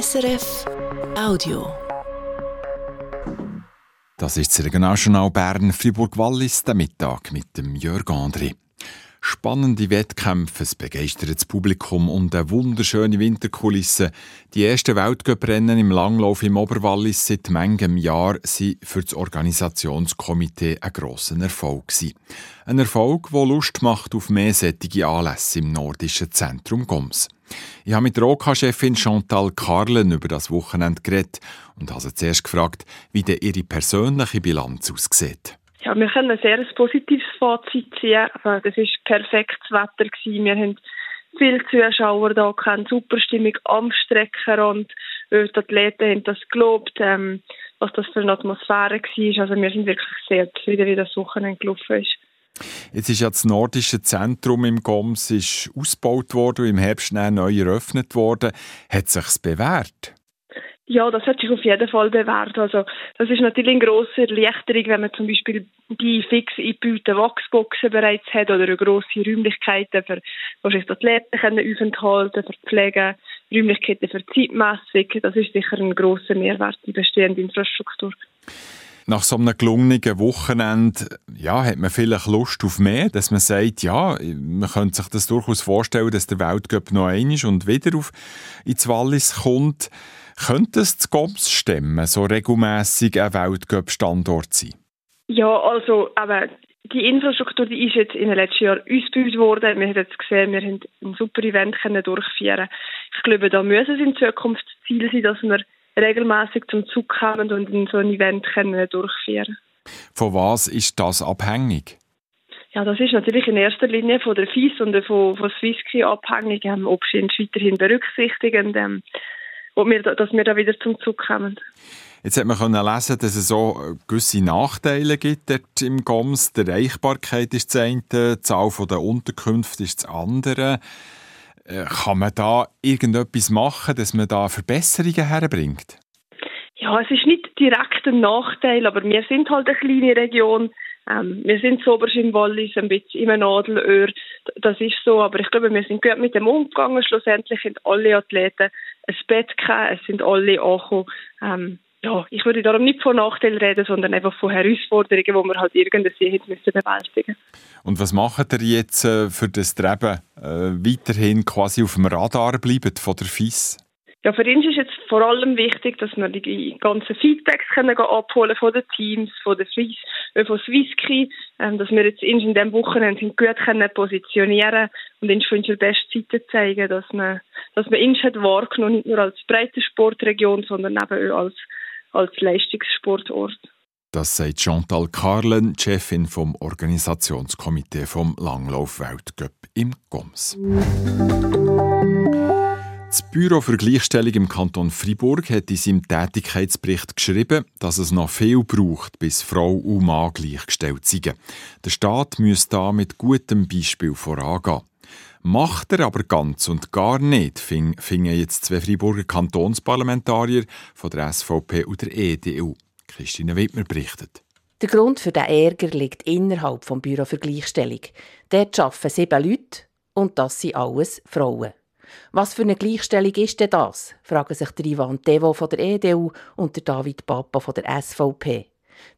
SRF Audio. Das ist das Regionaljournal Bern Fribourg-Wallis, der Mittag mit dem Jörg André. Spannende Wettkämpfe, ein begeistertes Publikum und eine wunderschöne Winterkulisse. Die ersten Weltcuprennen im Langlauf im Oberwallis seit manchem Jahr waren für das Organisationskomitee ein grosser Erfolg. Ein Erfolg, der Lust macht auf mehr sättige Anlässe im nordischen Zentrum Goms. Ich habe mit der OK-Chefin Chantal Karlen über das Wochenende geredet und habe sie zuerst gefragt, wie denn ihre persönliche Bilanz aussieht. Ja, wir können ein sehr positives Fazit ziehen. Also, das war perfektes Wetter. Wir haben viele Zuschauer da, eine super Stimmung am Streckenrand. Die Athleten haben das gelobt, ähm, was das für eine Atmosphäre war. Also wir sind wirklich sehr zufrieden, wie das Wochenende gelaufen ist. Jetzt ist ja das nordische Zentrum im Goms ist ausgebaut worden und im Herbst neu eröffnet worden. Hat sich's bewährt? Ja, das hat sich auf jeden Fall bewährt. Also, das ist natürlich eine grosse Erleichterung, wenn man zum Beispiel die fix eingebauten Wachsboxen bereits hat oder grosse Räumlichkeiten für, sich die Athleten können aufenthalten für die Pflege, Räumlichkeiten für Zeitmessung. Das ist sicher ein grosser Mehrwert in bestehender Infrastruktur. Nach so einem gelungenen Wochenende ja, hat man vielleicht Lust auf mehr, dass man sagt, ja, man könnte sich das durchaus vorstellen, dass der Weltcup noch einmal und wieder auf ins Wallis kommt. Könnte es zu Goms stemmen, so regelmässig ein Weltcup-Standort sein? Ja, also, aber die Infrastruktur die ist jetzt in den letzten Jahren ausgebaut worden. Wir haben jetzt gesehen, wir haben ein super Event können durchführen. Ich glaube, da müssen es in Zukunft Ziel sein, dass wir regelmäßig zum Zug kommen und so ein Event können durchführen. Von was ist das abhängig? Ja, das ist natürlich in erster Linie von der FIS und von, von Swissky abhängig, ähm, ob sie uns weiterhin berücksichtigen. Ähm, ob wir, dass wir da wieder zum Zug kommen. Jetzt hat man können lesen, dass es so äh, gewisse Nachteile gibt dort im GOMS. Die Erreichbarkeit ist das eine, die Zahl der Unterkünfte ist das andere. Äh, kann man da irgendetwas machen, dass man da Verbesserungen herbringt? Ja, es ist nicht direkt ein Nachteil, aber wir sind halt eine kleine Region. Ähm, wir sind so im Wallis, ein bisschen im Nadelöhr. Das ist so, aber ich glaube, wir sind gut mit dem umgegangen. Schlussendlich sind alle Athleten ein Bett gehabt, es sind alle angekommen. Ähm, ja, ich würde darum nicht von Nachteilen reden, sondern einfach von Herausforderungen, die wir halt irgendwie müssen bewältigen Und was macht ihr jetzt äh, für das Treiben äh, weiterhin quasi auf dem Radar bleiben von der FIS? Ja, für uns ist jetzt vor allem wichtig, dass wir die ganzen Feedbacks können abholen von den Teams, von der Swiss, äh, von Swisskey, ähm, dass wir jetzt in diesem Wochenende gut können positionieren und uns für unsere beste Zeiten zeigen, dass man, dass man uns hat wahrgenommen, nicht nur als breite Sportregion, sondern eben auch als, als Leistungssportort. Das sagt Chantal Karlen, Chefin vom Organisationskomitee vom Langlauf-Weltcup im Goms. Das Büro für Gleichstellung im Kanton Fribourg hat in seinem Tätigkeitsbericht geschrieben, dass es noch viel braucht, bis Frau und Mann gleichgestellt sind. Der Staat muss da mit gutem Beispiel vorangehen. Macht er aber ganz und gar nicht, fingen jetzt zwei Friburger Kantonsparlamentarier von der SVP und der EDU. Christine Wittmer berichtet. Der Grund für den Ärger liegt innerhalb des Büro für Gleichstellung. Dort arbeiten sieben Leute und das sind alles Frauen. Was für eine Gleichstellung ist denn das? fragen sich der Ivan Devo von der EDU und der David Papa von der SVP.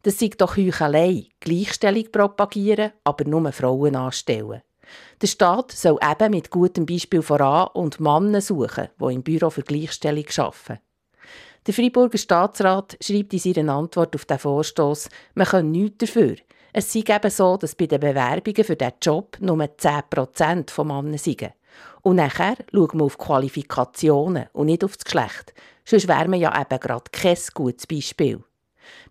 Das sei doch Heuchelei, Gleichstellung propagieren, aber nur Frauen anstellen. Der Staat soll eben mit gutem Beispiel voran und Männer suchen, die im Büro für Gleichstellung arbeiten. Der Freiburger Staatsrat schreibt in seiner Antwort auf den Vorstoß, man könne nichts dafür. Es sei eben so, dass bei den Bewerbungen für diesen Job nur 10% von Männern seien. Und nachher schauen wir auf Qualifikationen und nicht auf das Geschlecht. Sonst wären wir ja eben gerade kein gutes Beispiel.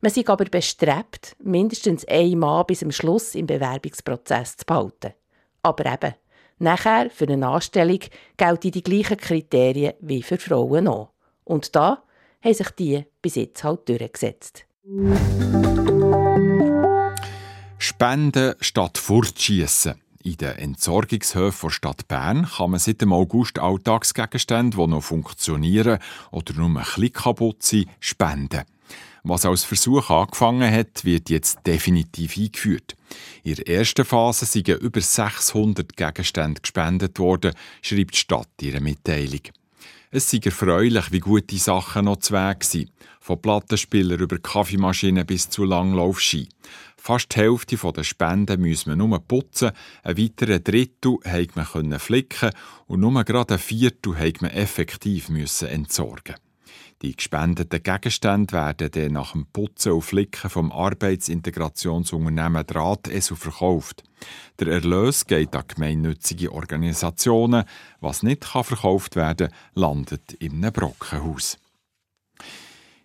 Man sich aber bestrebt, mindestens ein Mann bis zum Schluss im Bewerbungsprozess zu behalten. Aber eben, nachher für eine Anstellung gelten die gleichen Kriterien wie für Frauen auch. Und da haben sich die bis jetzt halt durchgesetzt. Spenden statt Fortschießen. In den Entsorgungshöfen der Stadt Bern kann man seit dem August Alltagsgegenstände, die noch funktionieren oder nur ein bisschen kaputt sind, spenden. Was als Versuch angefangen hat, wird jetzt definitiv eingeführt. In der ersten Phase sind über 600 Gegenstände gespendet worden, schreibt die Stadt ihre Mitteilung. Es sei erfreulich, wie gut die Sachen noch zu Weg sind. Von Plattenspieler über Kaffeemaschinen bis zu Langlaufski. Fast die Hälfte der Spenden müssen wir nur putzen, ein weiterer Drittel konnte man flicken und nur gerade ein Viertel musste man effektiv entsorgen. Die gespendeten Gegenstände werden dann nach dem Putzen und Flicken vom Arbeitsintegrationsunternehmen Drahteso verkauft. Der Erlös geht an gemeinnützige Organisationen. Was nicht verkauft werden kann, landet in einem Brockenhaus.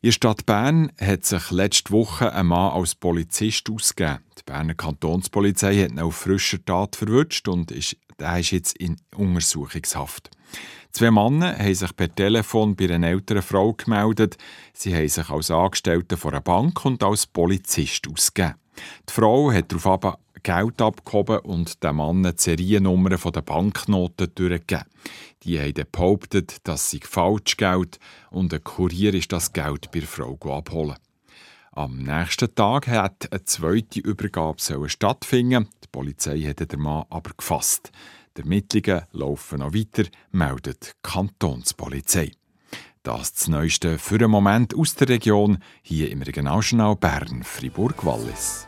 In der Stadt Bern hat sich letzte Woche ein Mann als Polizist ausgegeben. Die Berner Kantonspolizei hat ihn auf frischer Tat verwünscht und ist, er ist jetzt in Untersuchungshaft. Zwei Männer haben sich per Telefon bei einer älteren Frau gemeldet. Sie haben sich als Angestellte von einer Bank und als Polizist ausgegeben. Die Frau hat darauf Geld abgehoben und dem Mann die Seriennummern der Banknoten durchgegeben. Die haben behauptet, dass sie falsch Geld und ein Kurier ist das Geld bei der Frau abholen. Am nächsten Tag hat eine zweite Übergabe stattfinden. Die Polizei hat den Mann aber gefasst. Die Ermittlungen laufen noch weiter, meldet die Kantonspolizei. Das das Neueste für einen Moment aus der Region, hier im Regionaljournal Bern, Fribourg-Wallis.